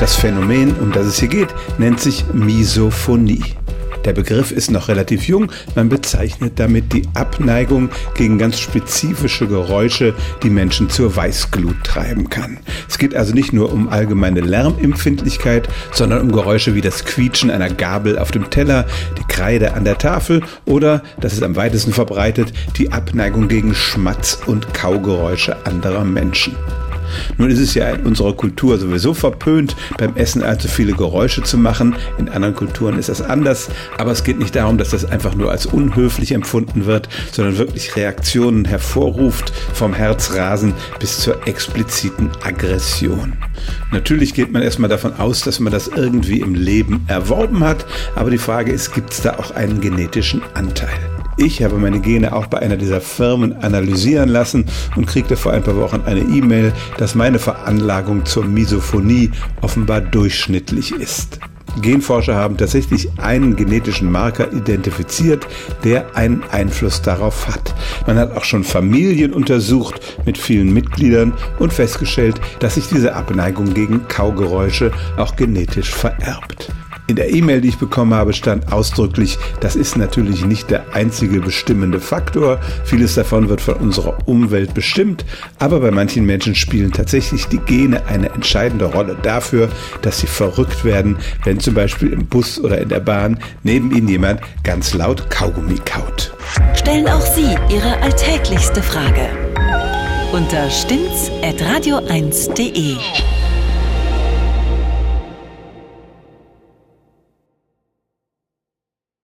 Das Phänomen, um das es hier geht, nennt sich Misophonie. Der Begriff ist noch relativ jung. Man bezeichnet damit die Abneigung gegen ganz spezifische Geräusche, die Menschen zur Weißglut treiben kann. Es geht also nicht nur um allgemeine Lärmempfindlichkeit, sondern um Geräusche wie das Quietschen einer Gabel auf dem Teller, die Kreide an der Tafel oder, das ist am weitesten verbreitet, die Abneigung gegen Schmatz- und Kaugeräusche anderer Menschen. Nun ist es ja in unserer Kultur sowieso verpönt, beim Essen allzu viele Geräusche zu machen. In anderen Kulturen ist das anders. Aber es geht nicht darum, dass das einfach nur als unhöflich empfunden wird, sondern wirklich Reaktionen hervorruft, vom Herzrasen bis zur expliziten Aggression. Natürlich geht man erstmal davon aus, dass man das irgendwie im Leben erworben hat. Aber die Frage ist, gibt es da auch einen genetischen Anteil? Ich habe meine Gene auch bei einer dieser Firmen analysieren lassen und kriegte vor ein paar Wochen eine E-Mail, dass meine Veranlagung zur Misophonie offenbar durchschnittlich ist. Genforscher haben tatsächlich einen genetischen Marker identifiziert, der einen Einfluss darauf hat. Man hat auch schon Familien untersucht mit vielen Mitgliedern und festgestellt, dass sich diese Abneigung gegen Kaugeräusche auch genetisch vererbt. In der E-Mail, die ich bekommen habe, stand ausdrücklich, das ist natürlich nicht der einzige bestimmende Faktor. Vieles davon wird von unserer Umwelt bestimmt, aber bei manchen Menschen spielen tatsächlich die Gene eine entscheidende Rolle dafür, dass sie verrückt werden, wenn zum Beispiel im Bus oder in der Bahn neben ihnen jemand ganz laut Kaugummi kaut. Stellen auch Sie Ihre alltäglichste Frage unter stimmtz.radio1.de.